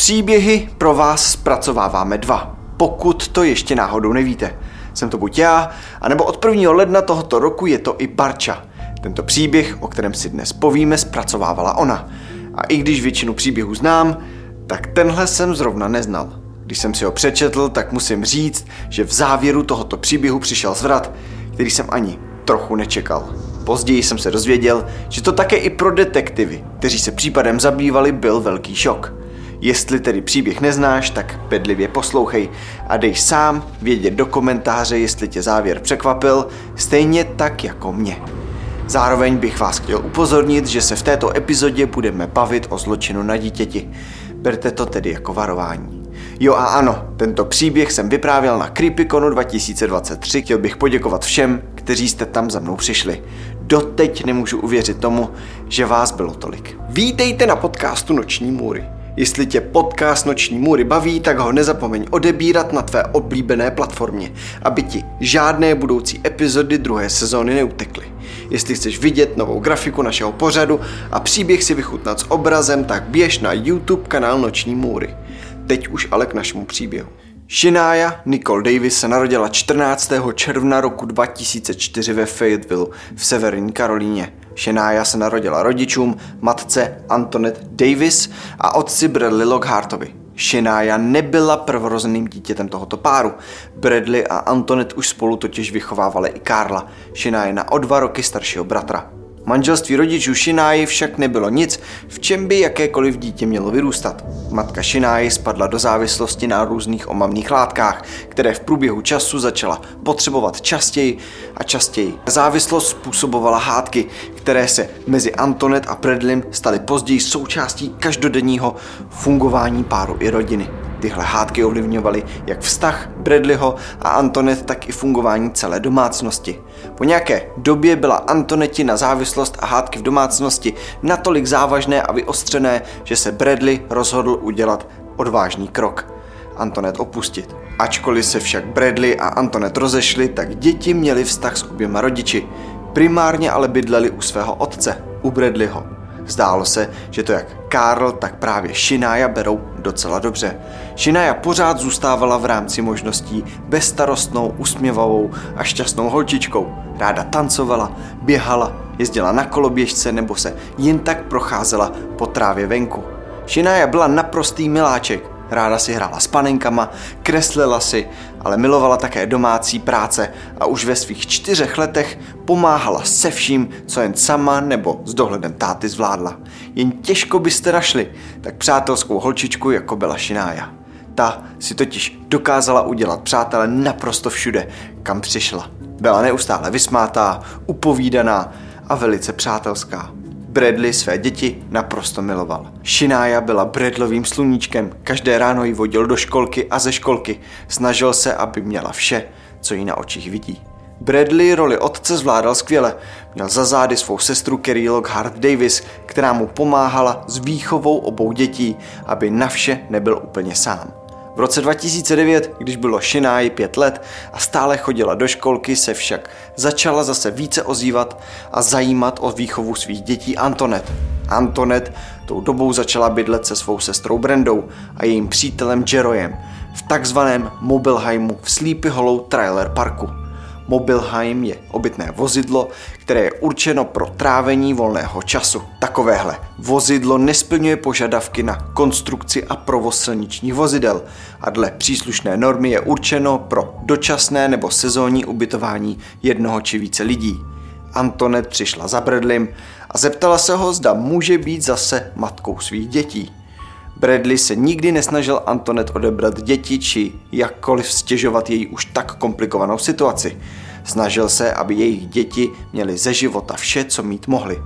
Příběhy pro vás zpracováváme dva, pokud to ještě náhodou nevíte. Jsem to buď já, anebo od 1. ledna tohoto roku je to i Barča. Tento příběh, o kterém si dnes povíme, zpracovávala ona. A i když většinu příběhů znám, tak tenhle jsem zrovna neznal. Když jsem si ho přečetl, tak musím říct, že v závěru tohoto příběhu přišel zvrat, který jsem ani trochu nečekal. Později jsem se dozvěděl, že to také i pro detektivy, kteří se případem zabývali, byl velký šok. Jestli tedy příběh neznáš, tak bedlivě poslouchej a dej sám vědět do komentáře, jestli tě závěr překvapil, stejně tak jako mě. Zároveň bych vás chtěl upozornit, že se v této epizodě budeme bavit o zločinu na dítěti. Berte to tedy jako varování. Jo a ano, tento příběh jsem vyprávěl na Creepyconu 2023. Chtěl bych poděkovat všem, kteří jste tam za mnou přišli. Doteď nemůžu uvěřit tomu, že vás bylo tolik. Vítejte na podcastu Noční můry. Jestli tě podcast Noční můry baví, tak ho nezapomeň odebírat na tvé oblíbené platformě, aby ti žádné budoucí epizody druhé sezóny neutekly. Jestli chceš vidět novou grafiku našeho pořadu a příběh si vychutnat s obrazem, tak běž na YouTube kanál Noční můry. Teď už ale k našemu příběhu. Shania Nicole Davis se narodila 14. června roku 2004 ve Fayetteville v severní Karolíně. Shania se narodila rodičům, matce Antoinette Davis a otci Bradley Lockhartovi. Shania nebyla prvorozeným dítětem tohoto páru. Bradley a Antoinette už spolu totiž vychovávali i Karla, Shania na o dva roky staršího bratra. Manželství rodičů Šináji však nebylo nic, v čem by jakékoliv dítě mělo vyrůstat. Matka Šináji spadla do závislosti na různých omamných látkách, které v průběhu času začala potřebovat častěji a častěji. Závislost způsobovala hádky, které se mezi Antonet a Predlim staly později součástí každodenního fungování páru i rodiny. Tyhle hádky ovlivňovaly jak vztah Bradleyho a Antonet, tak i fungování celé domácnosti. Po nějaké době byla Antoneti na závislost a hádky v domácnosti natolik závažné a vyostřené, že se Bradley rozhodl udělat odvážný krok. Antonet opustit. Ačkoliv se však Bradley a Antonet rozešli, tak děti měly vztah s oběma rodiči. Primárně ale bydleli u svého otce, u Bradleyho. Zdálo se, že to jak Karl, tak právě Shania berou docela dobře. Shania pořád zůstávala v rámci možností bezstarostnou, usměvavou a šťastnou holčičkou. Ráda tancovala, běhala, jezdila na koloběžce nebo se jen tak procházela po trávě venku. Shania byla naprostý miláček, Ráda si hrála s panenkama, kreslila si, ale milovala také domácí práce a už ve svých čtyřech letech pomáhala se vším, co jen sama nebo s dohledem táty zvládla. Jen těžko byste našli tak přátelskou holčičku, jako byla Šinája. Ta si totiž dokázala udělat přátele naprosto všude, kam přišla. Byla neustále vysmátá, upovídaná a velice přátelská. Bradley své děti naprosto miloval. Shinája byla Bradlovým sluníčkem, každé ráno ji vodil do školky a ze školky. Snažil se, aby měla vše, co jí na očích vidí. Bradley roli otce zvládal skvěle. Měl za zády svou sestru Kerry Lockhart Davis, která mu pomáhala s výchovou obou dětí, aby na vše nebyl úplně sám. V roce 2009, když bylo Shináji pět let a stále chodila do školky, se však začala zase více ozývat a zajímat o výchovu svých dětí Antonet. Antonet tou dobou začala bydlet se svou sestrou Brendou a jejím přítelem Jeroyem v takzvaném Mobilheimu v Sleepy Hollow Trailer Parku. Mobilheim je obytné vozidlo, které je určeno pro trávení volného času. Takovéhle vozidlo nesplňuje požadavky na konstrukci a provoz silničních vozidel a dle příslušné normy je určeno pro dočasné nebo sezónní ubytování jednoho či více lidí. Antonet přišla za Bradleym a zeptala se ho, zda může být zase matkou svých dětí. Bradley se nikdy nesnažil Antonet odebrat děti či jakkoliv stěžovat její už tak komplikovanou situaci. Snažil se, aby jejich děti měly ze života vše, co mít mohly.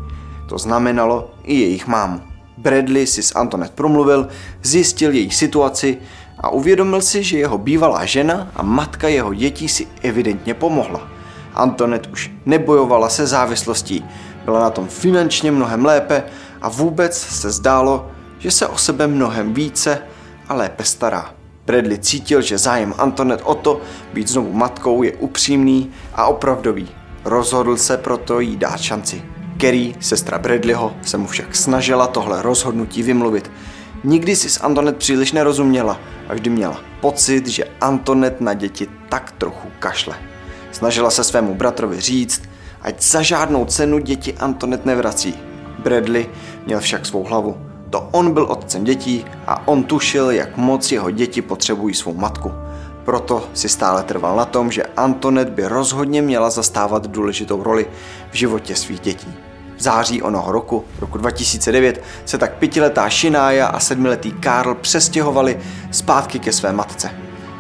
To znamenalo i jejich mámu. Bradley si s Antonet promluvil, zjistil její situaci a uvědomil si, že jeho bývalá žena a matka jeho dětí si evidentně pomohla. Antonet už nebojovala se závislostí, byla na tom finančně mnohem lépe a vůbec se zdálo, že se o sebe mnohem více a lépe stará. Bradley cítil, že zájem Antonet o to být znovu matkou je upřímný a opravdový. Rozhodl se proto jí dát šanci. Kerry, sestra Bradleyho, se mu však snažila tohle rozhodnutí vymluvit. Nikdy si s Antonet příliš nerozuměla a vždy měla pocit, že Antonet na děti tak trochu kašle. Snažila se svému bratrovi říct, ať za žádnou cenu děti Antonet nevrací. Bradley měl však svou hlavu. To on byl otcem dětí a on tušil, jak moc jeho děti potřebují svou matku. Proto si stále trval na tom, že Antonet by rozhodně měla zastávat důležitou roli v životě svých dětí. V září onoho roku, roku 2009, se tak pětiletá Shinája a sedmiletý Karl přestěhovali zpátky ke své matce.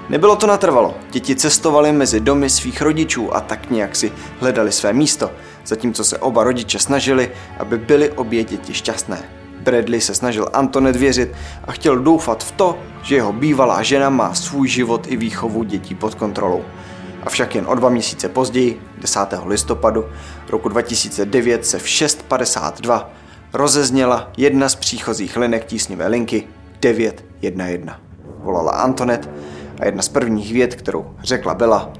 Nebylo to natrvalo, děti cestovali mezi domy svých rodičů a tak nějak si hledali své místo, zatímco se oba rodiče snažili, aby byly obě děti šťastné. Bradley se snažil Antonet věřit a chtěl doufat v to, že jeho bývalá žena má svůj život i výchovu dětí pod kontrolou. Avšak jen o dva měsíce později, 10. listopadu roku 2009 se v 6.52 rozezněla jedna z příchozích linek tísňové linky 911. Volala Antonet a jedna z prvních věd, kterou řekla byla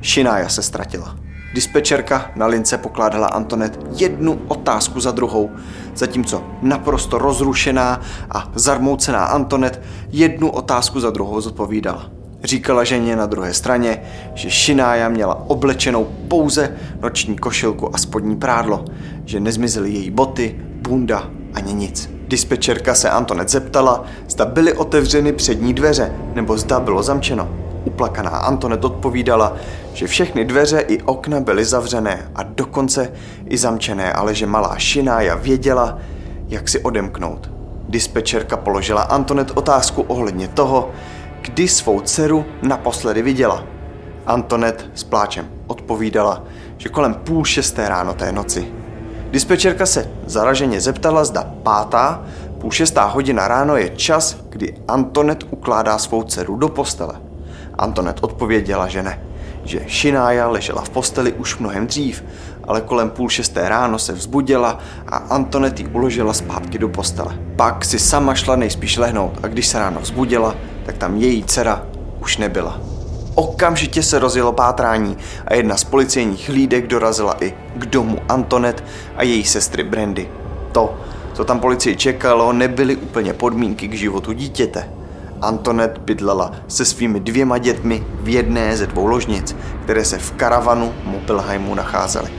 Šinája se ztratila. Dispečerka na lince pokládala Antonet jednu otázku za druhou, zatímco naprosto rozrušená a zarmoucená Antonet jednu otázku za druhou zodpovídala. Říkala ženě na druhé straně, že Šinája měla oblečenou pouze noční košilku a spodní prádlo, že nezmizely její boty, bunda ani nic. Dispečerka se Antonet zeptala, zda byly otevřeny přední dveře, nebo zda bylo zamčeno. Uplakaná Antonet odpovídala, že všechny dveře i okna byly zavřené a dokonce i zamčené, ale že malá Šinája věděla, jak si odemknout. Dispečerka položila Antonet otázku ohledně toho, kdy svou dceru naposledy viděla. Antonet s pláčem odpovídala, že kolem půl šesté ráno té noci. Dispečerka se zaraženě zeptala, zda pátá, půl šestá hodina ráno je čas, kdy Antonet ukládá svou dceru do postele. Antonet odpověděla, že ne, že Šinája ležela v posteli už mnohem dřív, ale kolem půl šesté ráno se vzbudila a Antonet ji uložila zpátky do postele. Pak si sama šla nejspíš lehnout a když se ráno vzbudila, tak tam její dcera už nebyla. Okamžitě se rozjelo pátrání a jedna z policejních hlídek dorazila i k domu Antonet a její sestry Brandy. To, co tam policii čekalo, nebyly úplně podmínky k životu dítěte. Antonet bydlela se svými dvěma dětmi v jedné ze dvou ložnic, které se v karavanu Mopelheimu nacházely.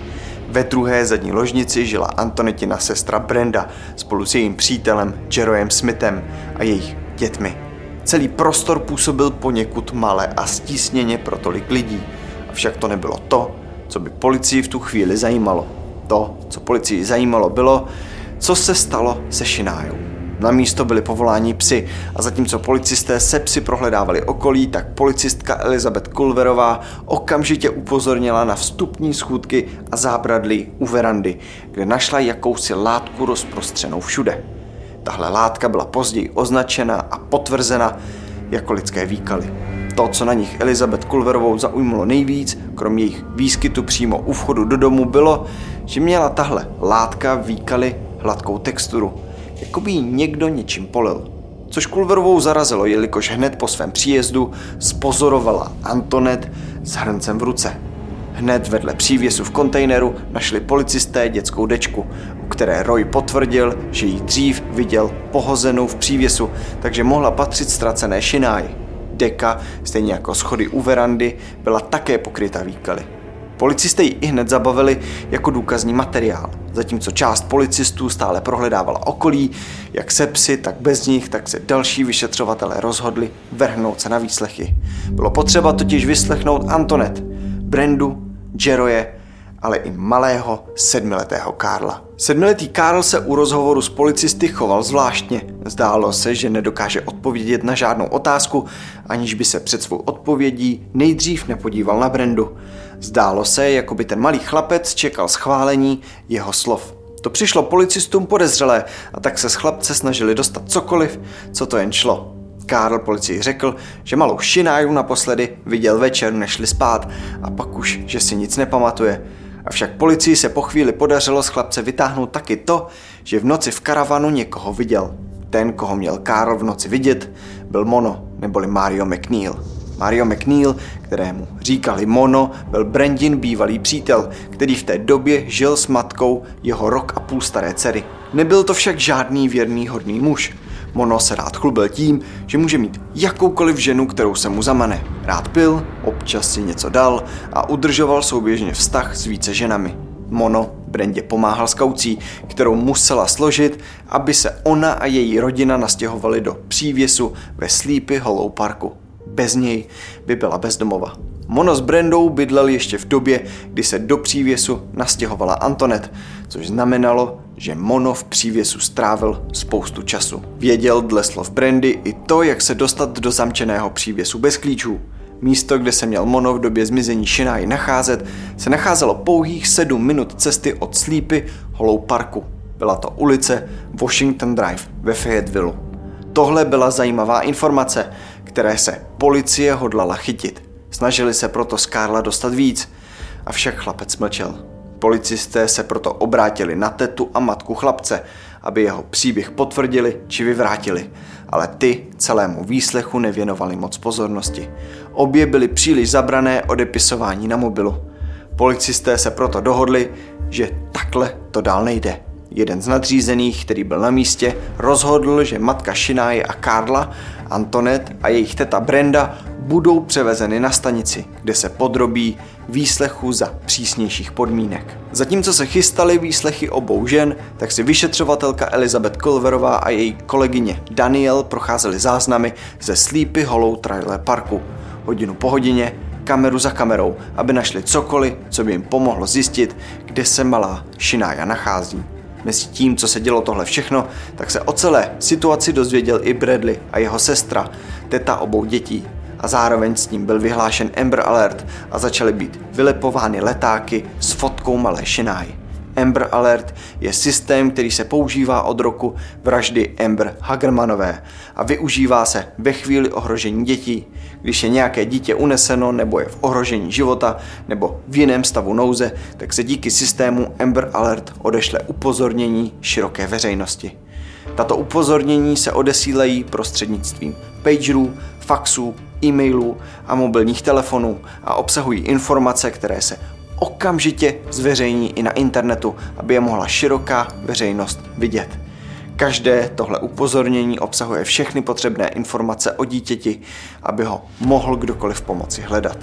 Ve druhé zadní ložnici žila Antonetina sestra Brenda spolu s jejím přítelem Jeroem Smithem a jejich dětmi. Celý prostor působil poněkud malé a stísněně pro tolik lidí. Avšak to nebylo to, co by policii v tu chvíli zajímalo. To, co policii zajímalo, bylo, co se stalo se Šinájou. Na místo byli povoláni psy a zatímco policisté se psy prohledávali okolí, tak policistka Elizabeth Kulverová okamžitě upozornila na vstupní schůdky a zábradlí u verandy, kde našla jakousi látku rozprostřenou všude. Tahle látka byla později označena a potvrzena jako lidské výkaly. To, co na nich Elizabeth Kulverovou zaujmulo nejvíc, krom jejich výskytu přímo u vchodu do domu, bylo, že měla tahle látka výkaly hladkou texturu, jako by někdo něčím polil. Což Kulverovou zarazilo, jelikož hned po svém příjezdu spozorovala Antonet s hrncem v ruce. Hned vedle přívěsu v kontejneru našli policisté dětskou dečku, u které Roy potvrdil, že ji dřív viděl pohozenou v přívěsu, takže mohla patřit ztracené šináji. Deka, stejně jako schody u verandy, byla také pokryta výkaly. Policisté ji i hned zabavili jako důkazní materiál, zatímco část policistů stále prohledávala okolí, jak se psy, tak bez nich, tak se další vyšetřovatelé rozhodli vrhnout se na výslechy. Bylo potřeba totiž vyslechnout Antonet, Brendu, Jeroje, ale i malého sedmiletého Karla. Sedmiletý Karl se u rozhovoru s policisty choval zvláštně. Zdálo se, že nedokáže odpovědět na žádnou otázku, aniž by se před svou odpovědí nejdřív nepodíval na Brendu. Zdálo se, jako by ten malý chlapec čekal schválení jeho slov. To přišlo policistům podezřelé a tak se z chlapce snažili dostat cokoliv, co to jen šlo. Karl policii řekl, že malou šináju naposledy viděl večer, než šli spát a pak už, že si nic nepamatuje. Avšak policii se po chvíli podařilo z chlapce vytáhnout taky to, že v noci v karavanu někoho viděl. Ten, koho měl Karl v noci vidět, byl Mono, neboli Mario McNeil. Mario McNeil, kterému říkali Mono, byl Brandin bývalý přítel, který v té době žil s matkou jeho rok a půl staré dcery. Nebyl to však žádný věrný hodný muž. Mono se rád chlubil tím, že může mít jakoukoliv ženu, kterou se mu zamane. Rád pil, občas si něco dal a udržoval souběžně vztah s více ženami. Mono Brendě pomáhal s kaucí, kterou musela složit, aby se ona a její rodina nastěhovali do přívěsu ve Sleepy Hollow Parku. Bez něj by byla bezdomova. Mono s Brendou bydlel ještě v době, kdy se do přívěsu nastěhovala Antonet, což znamenalo, že Mono v přívěsu strávil spoustu času. Věděl dle slov Brandy i to, jak se dostat do zamčeného přívěsu bez klíčů. Místo, kde se měl Mono v době zmizení Shinai nacházet, se nacházelo pouhých sedm minut cesty od Sleepy Hollow Parku. Byla to ulice Washington Drive ve Fayetteville. Tohle byla zajímavá informace, které se policie hodlala chytit. Snažili se proto z Karla dostat víc, avšak chlapec mlčel. Policisté se proto obrátili na tetu a matku chlapce, aby jeho příběh potvrdili či vyvrátili, ale ty celému výslechu nevěnovali moc pozornosti. Obě byly příliš zabrané odepisování na mobilu. Policisté se proto dohodli, že takhle to dál nejde. Jeden z nadřízených, který byl na místě, rozhodl, že matka Šináje a Karla, Antonet a jejich teta Brenda budou převezeny na stanici, kde se podrobí výslechu za přísnějších podmínek. Zatímco se chystaly výslechy obou žen, tak si vyšetřovatelka Elizabeth Culverová a její kolegyně Daniel procházely záznamy ze Sleepy Hollow Trailer Parku. Hodinu po hodině, kameru za kamerou, aby našli cokoliv, co by jim pomohlo zjistit, kde se malá Shinája nachází. Mezi tím, co se dělo tohle všechno, tak se o celé situaci dozvěděl i Bradley a jeho sestra, teta obou dětí, a zároveň s ním byl vyhlášen Amber Alert a začaly být vylepovány letáky s fotkou malé Shinai. Amber Alert je systém, který se používá od roku vraždy Amber Hagermanové a využívá se ve chvíli ohrožení dětí, když je nějaké dítě uneseno nebo je v ohrožení života nebo v jiném stavu nouze, tak se díky systému Amber Alert odešle upozornění široké veřejnosti. Tato upozornění se odesílají prostřednictvím pagerů, faxů, e-mailů a mobilních telefonů a obsahují informace, které se okamžitě zveřejní i na internetu, aby je mohla široká veřejnost vidět. Každé tohle upozornění obsahuje všechny potřebné informace o dítěti, aby ho mohl kdokoliv pomoci hledat.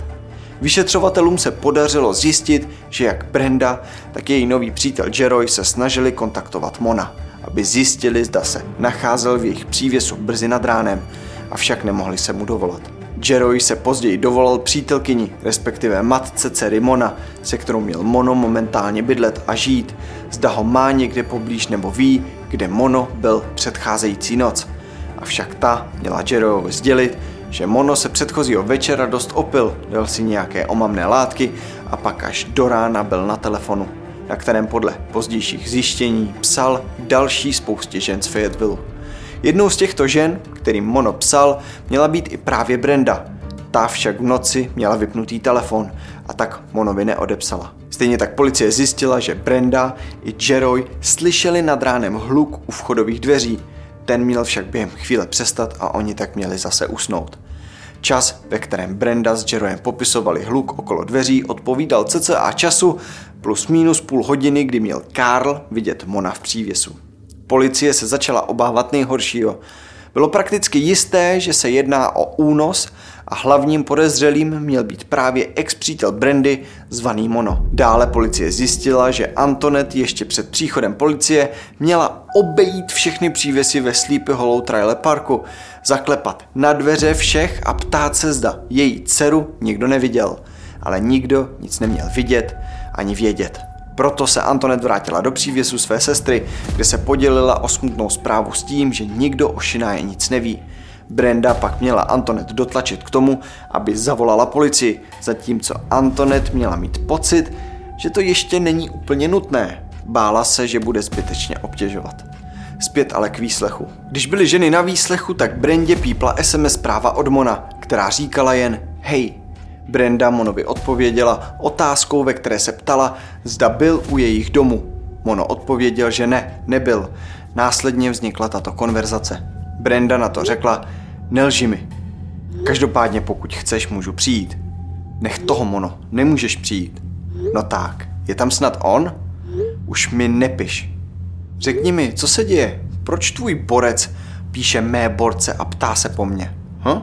Vyšetřovatelům se podařilo zjistit, že jak Brenda, tak její nový přítel Jeroy se snažili kontaktovat Mona, aby zjistili, zda se nacházel v jejich přívěsu brzy nad ránem, avšak nemohli se mu dovolat. Jeroy se později dovolal přítelkyni, respektive matce dcery Mona, se kterou měl Mono momentálně bydlet a žít. Zda ho má někde poblíž nebo ví, kde Mono byl předcházející noc. Avšak ta měla Jeroyovi sdělit, že Mono se předchozího večera dost opil, dal si nějaké omamné látky a pak až do rána byl na telefonu, na kterém podle pozdějších zjištění psal další spoustě žen z Fayetteville. Jednou z těchto žen, kterým Mono psal, měla být i právě Brenda. Ta však v noci měla vypnutý telefon a tak Monovi neodepsala. Stejně tak policie zjistila, že Brenda i Jeroy slyšeli nad ránem hluk u vchodových dveří. Ten měl však během chvíle přestat a oni tak měli zase usnout. Čas, ve kterém Brenda s Jeroyem popisovali hluk okolo dveří, odpovídal cca času plus minus půl hodiny, kdy měl Karl vidět Mona v přívěsu. Policie se začala obávat nejhoršího. Bylo prakticky jisté, že se jedná o únos a hlavním podezřelým měl být právě ex-přítel Brandy zvaný Mono. Dále policie zjistila, že Antonet ještě před příchodem policie měla obejít všechny přívěsy ve Sleepy Hollow Trailer Parku, zaklepat na dveře všech a ptát se zda její dceru nikdo neviděl. Ale nikdo nic neměl vidět ani vědět. Proto se Antonet vrátila do přívěsu své sestry, kde se podělila o smutnou zprávu s tím, že nikdo o Šináje nic neví. Brenda pak měla Antonet dotlačit k tomu, aby zavolala policii, zatímco Antonet měla mít pocit, že to ještě není úplně nutné. Bála se, že bude zbytečně obtěžovat. Zpět ale k výslechu. Když byly ženy na výslechu, tak Brendě pípla SMS zpráva od Mona, která říkala jen Hej, Brenda Monovi odpověděla otázkou, ve které se ptala, zda byl u jejich domu. Mono odpověděl, že ne, nebyl. Následně vznikla tato konverzace. Brenda na to řekla, nelži mi. Každopádně pokud chceš, můžu přijít. Nech toho, Mono, nemůžeš přijít. No tak, je tam snad on? Už mi nepiš. Řekni mi, co se děje? Proč tvůj borec píše mé borce a ptá se po mně. Hm?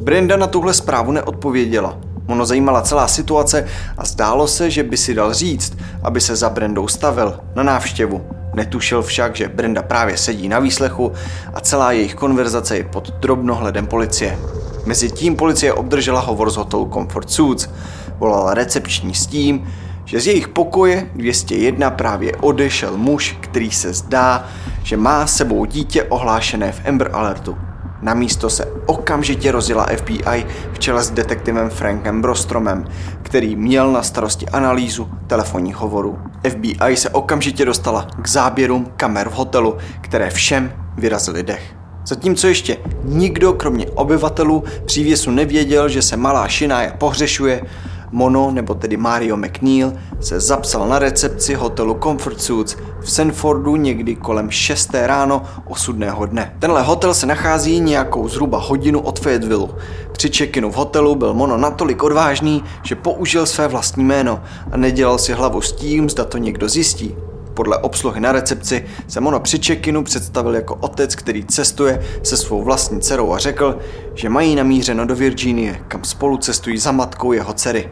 Brenda na tuhle zprávu neodpověděla. Ono zajímala celá situace a zdálo se, že by si dal říct, aby se za Brendou stavil na návštěvu. Netušil však, že Brenda právě sedí na výslechu a celá jejich konverzace je pod drobnohledem policie. Mezitím policie obdržela hovor z hotelu Comfort Suits. Volala recepční s tím, že z jejich pokoje 201 právě odešel muž, který se zdá, že má sebou dítě ohlášené v Amber Alertu. Na místo se okamžitě rozjela FBI v čele s detektivem Frankem Brostromem, který měl na starosti analýzu telefonních hovorů. FBI se okamžitě dostala k záběrům kamer v hotelu, které všem vyrazily dech. Zatímco ještě nikdo, kromě obyvatelů přívěsu, nevěděl, že se malá Shania pohřešuje, Mono, nebo tedy Mario McNeil, se zapsal na recepci hotelu Comfort Suits v Sanfordu někdy kolem 6. ráno osudného dne. Tenhle hotel se nachází nějakou zhruba hodinu od Fayetteville. Při check-inu v hotelu byl Mono natolik odvážný, že použil své vlastní jméno a nedělal si hlavu s tím, zda to někdo zjistí. Podle obsluhy na recepci se Mono při check-inu představil jako otec, který cestuje se svou vlastní dcerou a řekl, že mají namířeno do Virginie, kam spolu cestují za matkou jeho dcery,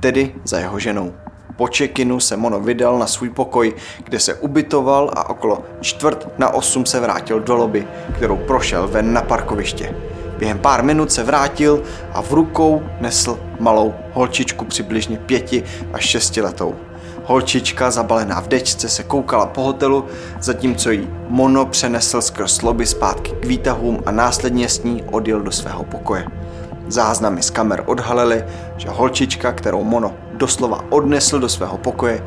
tedy za jeho ženou. Po check-inu se Mono vydal na svůj pokoj, kde se ubytoval a okolo čtvrt na osm se vrátil do lobby, kterou prošel ven na parkoviště. Během pár minut se vrátil a v rukou nesl malou holčičku přibližně pěti až šesti letou. Holčička zabalená v dečce se koukala po hotelu, zatímco jí Mono přenesl skrz lobby zpátky k výtahům a následně s ní odjel do svého pokoje. Záznamy z kamer odhalily, že holčička, kterou Mono doslova odnesl do svého pokoje,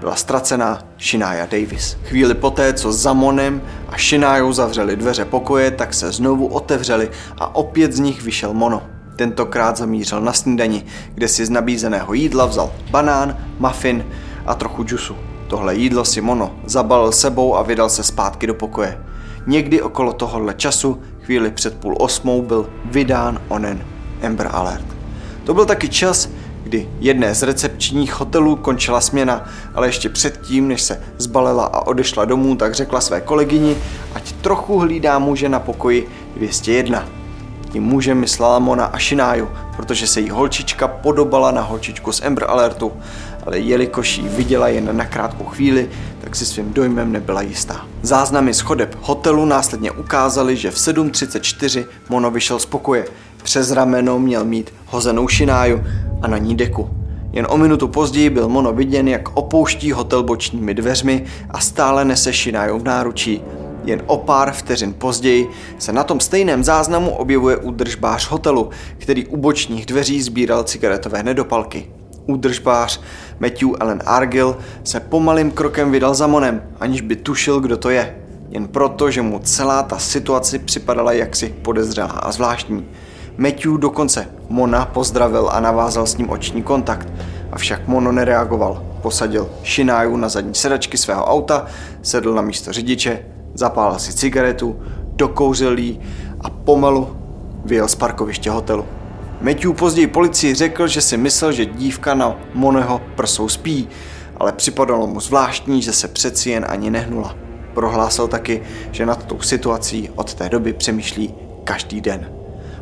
byla ztracená Shania Davis. Chvíli poté, co za Monem a Shinajou zavřeli dveře pokoje, tak se znovu otevřeli a opět z nich vyšel Mono. Tentokrát zamířil na snídani, kde si z nabízeného jídla vzal banán, muffin a trochu džusu. Tohle jídlo si Mono zabalil sebou a vydal se zpátky do pokoje. Někdy okolo tohohle času, chvíli před půl osmou, byl vydán onen Amber Alert. To byl taky čas, kdy jedné z recepčních hotelů končila směna, ale ještě předtím, než se zbalila a odešla domů, tak řekla své kolegyni, ať trochu hlídá muže na pokoji 201. Tím mužem myslela Mona a Shináju, protože se jí holčička podobala na holčičku z Amber Alertu, ale jelikož ji viděla jen na krátkou chvíli, tak si svým dojmem nebyla jistá. Záznamy z chodeb hotelu následně ukázaly, že v 7.34 Mono vyšel z pokoje. Přes rameno měl mít hozenou šináju a na ní deku. Jen o minutu později byl Mono viděn, jak opouští hotel bočními dveřmi a stále nese šináju v náručí. Jen o pár vteřin později se na tom stejném záznamu objevuje údržbář hotelu, který u bočních dveří sbíral cigaretové nedopalky. Údržbář Matthew Allen Argill se pomalým krokem vydal za Monem, aniž by tušil, kdo to je. Jen proto, že mu celá ta situace připadala jaksi podezřelá a zvláštní. Matthew dokonce Mona pozdravil a navázal s ním oční kontakt, avšak Mono nereagoval. Posadil Shináju na zadní sedačky svého auta, sedl na místo řidiče, zapálil si cigaretu, dokouřil jí a pomalu vyjel z parkoviště hotelu. Matthew později policii řekl, že si myslel, že dívka na Moneho prsou spí, ale připadalo mu zvláštní, že se přeci jen ani nehnula. Prohlásil taky, že nad tou situací od té doby přemýšlí každý den.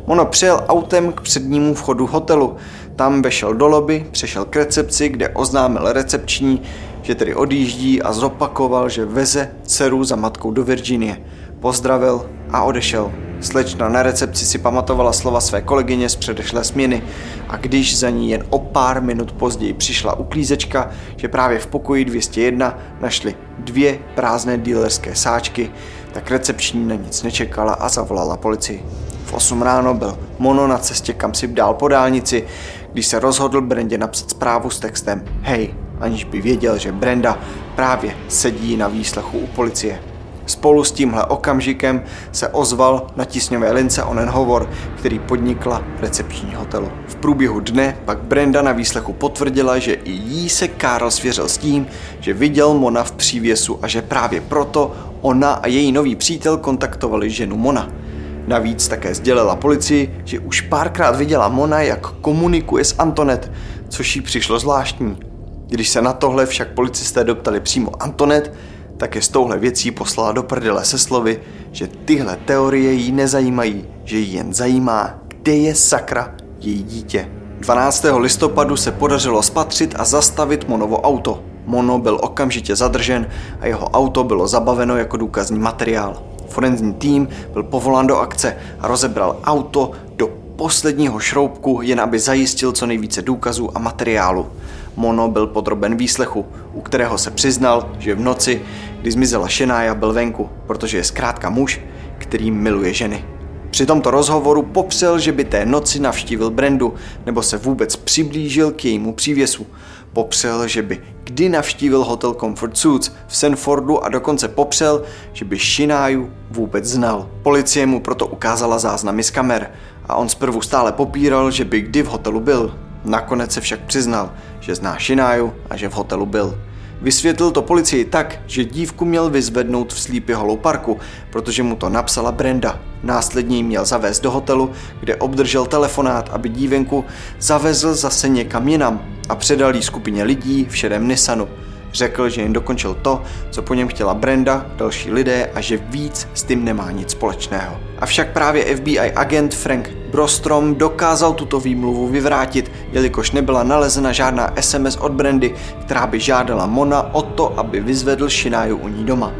Mono přijel autem k přednímu vchodu hotelu. Tam vešel do lobby, přešel k recepci, kde oznámil recepční, že tedy odjíždí a zopakoval, že veze dceru za matkou do Virginie. Pozdravil a odešel. Slečna na recepci si pamatovala slova své kolegyně z předešlé směny a když za ní jen o pár minut později přišla uklízečka, že právě v pokoji 201 našli dvě prázdné dílerské sáčky, tak recepční na nic nečekala a zavolala policii. V 8 ráno byl Mono na cestě kam si dál po dálnici, když se rozhodl Brendě napsat zprávu s textem Hej, aniž by věděl, že Brenda právě sedí na výslechu u policie. Spolu s tímhle okamžikem se ozval na tisňové lince onen hovor, který podnikla recepční hotelu. V průběhu dne pak Brenda na výslechu potvrdila, že i jí se Karl svěřil s tím, že viděl Mona v přívěsu a že právě proto ona a její nový přítel kontaktovali ženu Mona. Navíc také sdělila policii, že už párkrát viděla Mona, jak komunikuje s Antonet, což jí přišlo zvláštní. Když se na tohle však policisté doptali přímo Antonet, také s touhle věcí poslala do prdele se slovy, že tyhle teorie jí nezajímají, že jí jen zajímá, kde je sakra její dítě. 12. listopadu se podařilo spatřit a zastavit Monovo auto. Mono byl okamžitě zadržen a jeho auto bylo zabaveno jako důkazní materiál. Forenzní tým byl povolán do akce a rozebral auto do posledního šroubku, jen aby zajistil co nejvíce důkazů a materiálu. Mono byl podroben výslechu, u kterého se přiznal, že v noci, kdy zmizela Šenája, byl venku, protože je zkrátka muž, který miluje ženy. Při tomto rozhovoru popřel, že by té noci navštívil Brendu nebo se vůbec přiblížil k jejímu přívěsu. Popřel, že by kdy navštívil hotel Comfort Suits v Sanfordu a dokonce popřel, že by Shináju vůbec znal. Policie mu proto ukázala záznamy z kamer a on zprvu stále popíral, že by kdy v hotelu byl. Nakonec se však přiznal, že zná Shináju a že v hotelu byl. Vysvětlil to policii tak, že dívku měl vyzvednout v Sleepy Hollow Parku, protože mu to napsala Brenda. Následně ji měl zavést do hotelu, kde obdržel telefonát, aby dívenku zavezl zase někam jinam a předal jí skupině lidí v šedém Nissanu. Řekl, že jen dokončil to, co po něm chtěla Brenda, další lidé a že víc s tím nemá nic společného. Avšak právě FBI agent Frank Brostrom dokázal tuto výmluvu vyvrátit, jelikož nebyla nalezena žádná SMS od Brandy, která by žádala Mona o to, aby vyzvedl Shináju u ní doma.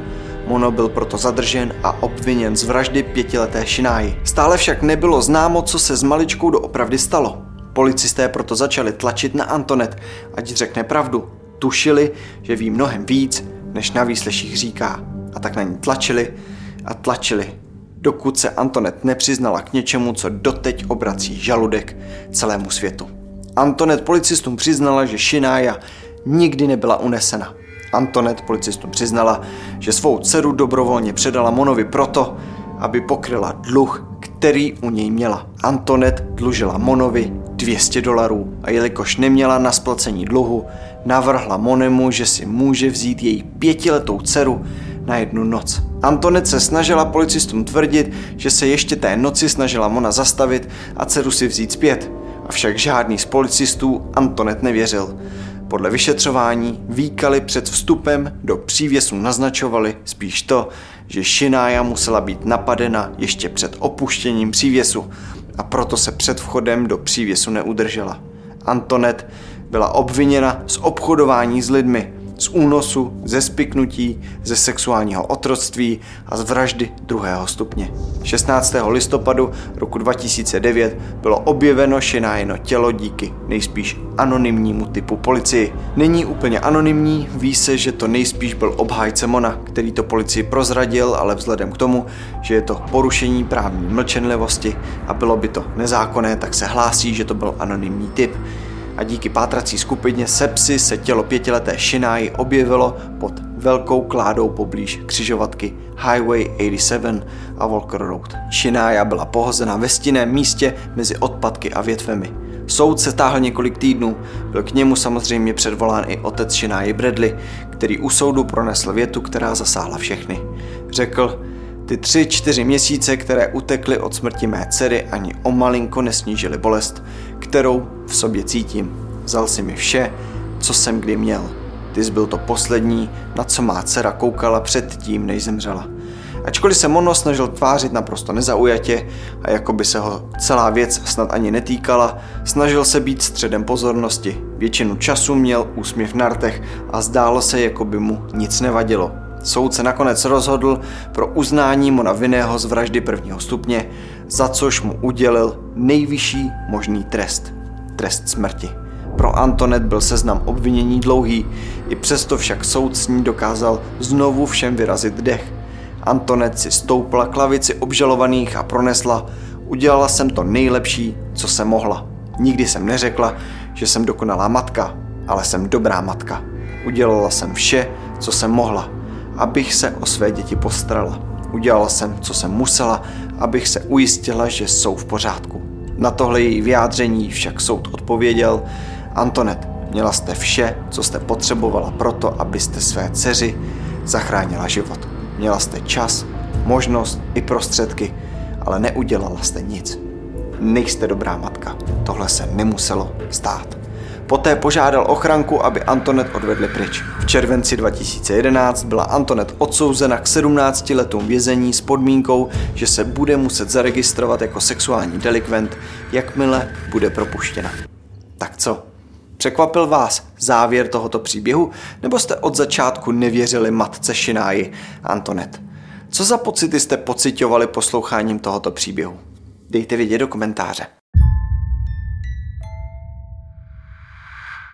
Mono byl proto zadržen a obviněn z vraždy pětileté Shináji. Stále však nebylo známo, co se s maličkou doopravdy stalo. Policisté proto začali tlačit na Antonet, ať řekne pravdu. Tušili, že ví mnohem víc, než na výsleších říká. A tak na ní tlačili a tlačili, dokud se Antonet nepřiznala k něčemu, co doteď obrací žaludek celému světu. Antonet policistům přiznala, že Shinája nikdy nebyla unesena. Antonet policistům přiznala, že svou dceru dobrovolně předala Monovi proto, aby pokryla dluh, který u něj měla. Antonet dlužila Monovi 200 dolarů a jelikož neměla na splacení dluhu, navrhla Monemu, že si může vzít její pětiletou dceru na jednu noc. Antonet se snažila policistům tvrdit, že se ještě té noci snažila Mona zastavit a dceru si vzít zpět. Avšak žádný z policistů Antonet nevěřil. Podle vyšetřování výkaly před vstupem do přívěsu naznačovali spíš to, že Shinája musela být napadena ještě před opuštěním přívěsu a proto se před vchodem do přívěsu neudržela. Antonet byla obviněna z obchodování s lidmi, z únosu, ze spiknutí, ze sexuálního otroctví a z vraždy druhého stupně. 16. listopadu roku 2009 bylo objeveno Šenájeno tělo díky nejspíš anonymnímu typu policii. Není úplně anonymní, ví se, že to nejspíš byl obhájce Mona, který to policii prozradil, ale vzhledem k tomu, že je to porušení právní mlčenlivosti a bylo by to nezákonné, tak se hlásí, že to byl anonymní typ a díky pátrací skupině Sepsy se tělo pětileté Shináji objevilo pod velkou kládou poblíž křižovatky Highway 87 a Walker Road. Shinája byla pohozena ve stinném místě mezi odpadky a větvemi. Soud se táhl několik týdnů, byl k němu samozřejmě předvolán i otec Shináji Bradley, který u soudu pronesl větu, která zasáhla všechny. Řekl, ty tři, čtyři měsíce, které utekly od smrti mé dcery, ani o malinko nesnížily bolest, kterou v sobě cítím. Vzal si mi vše, co jsem kdy měl. Ty byl to poslední, na co má dcera koukala před tím, než zemřela. Ačkoliv se Mono snažil tvářit naprosto nezaujatě a jako by se ho celá věc snad ani netýkala, snažil se být středem pozornosti. Většinu času měl úsměv na rtech a zdálo se, jako by mu nic nevadilo. Soud se nakonec rozhodl pro uznání Mona vinného z vraždy prvního stupně, za což mu udělil nejvyšší možný trest. Trest smrti. Pro Antonet byl seznam obvinění dlouhý, i přesto však soud s ní dokázal znovu všem vyrazit dech. Antonet si stoupla k lavici obžalovaných a pronesla, udělala jsem to nejlepší, co jsem mohla. Nikdy jsem neřekla, že jsem dokonalá matka, ale jsem dobrá matka. Udělala jsem vše, co jsem mohla abych se o své děti postarala. Udělala jsem, co jsem musela, abych se ujistila, že jsou v pořádku. Na tohle její vyjádření však soud odpověděl, Antonet, měla jste vše, co jste potřebovala proto, abyste své dceři zachránila život. Měla jste čas, možnost i prostředky, ale neudělala jste nic. Nejste dobrá matka. Tohle se nemuselo stát. Poté požádal ochranku, aby Antonet odvedli pryč. V červenci 2011 byla Antonet odsouzena k 17 letům vězení s podmínkou, že se bude muset zaregistrovat jako sexuální delikvent, jakmile bude propuštěna. Tak co? Překvapil vás závěr tohoto příběhu, nebo jste od začátku nevěřili matce Šináji, Antonet? Co za pocity jste pocitovali posloucháním tohoto příběhu? Dejte vědět do komentáře.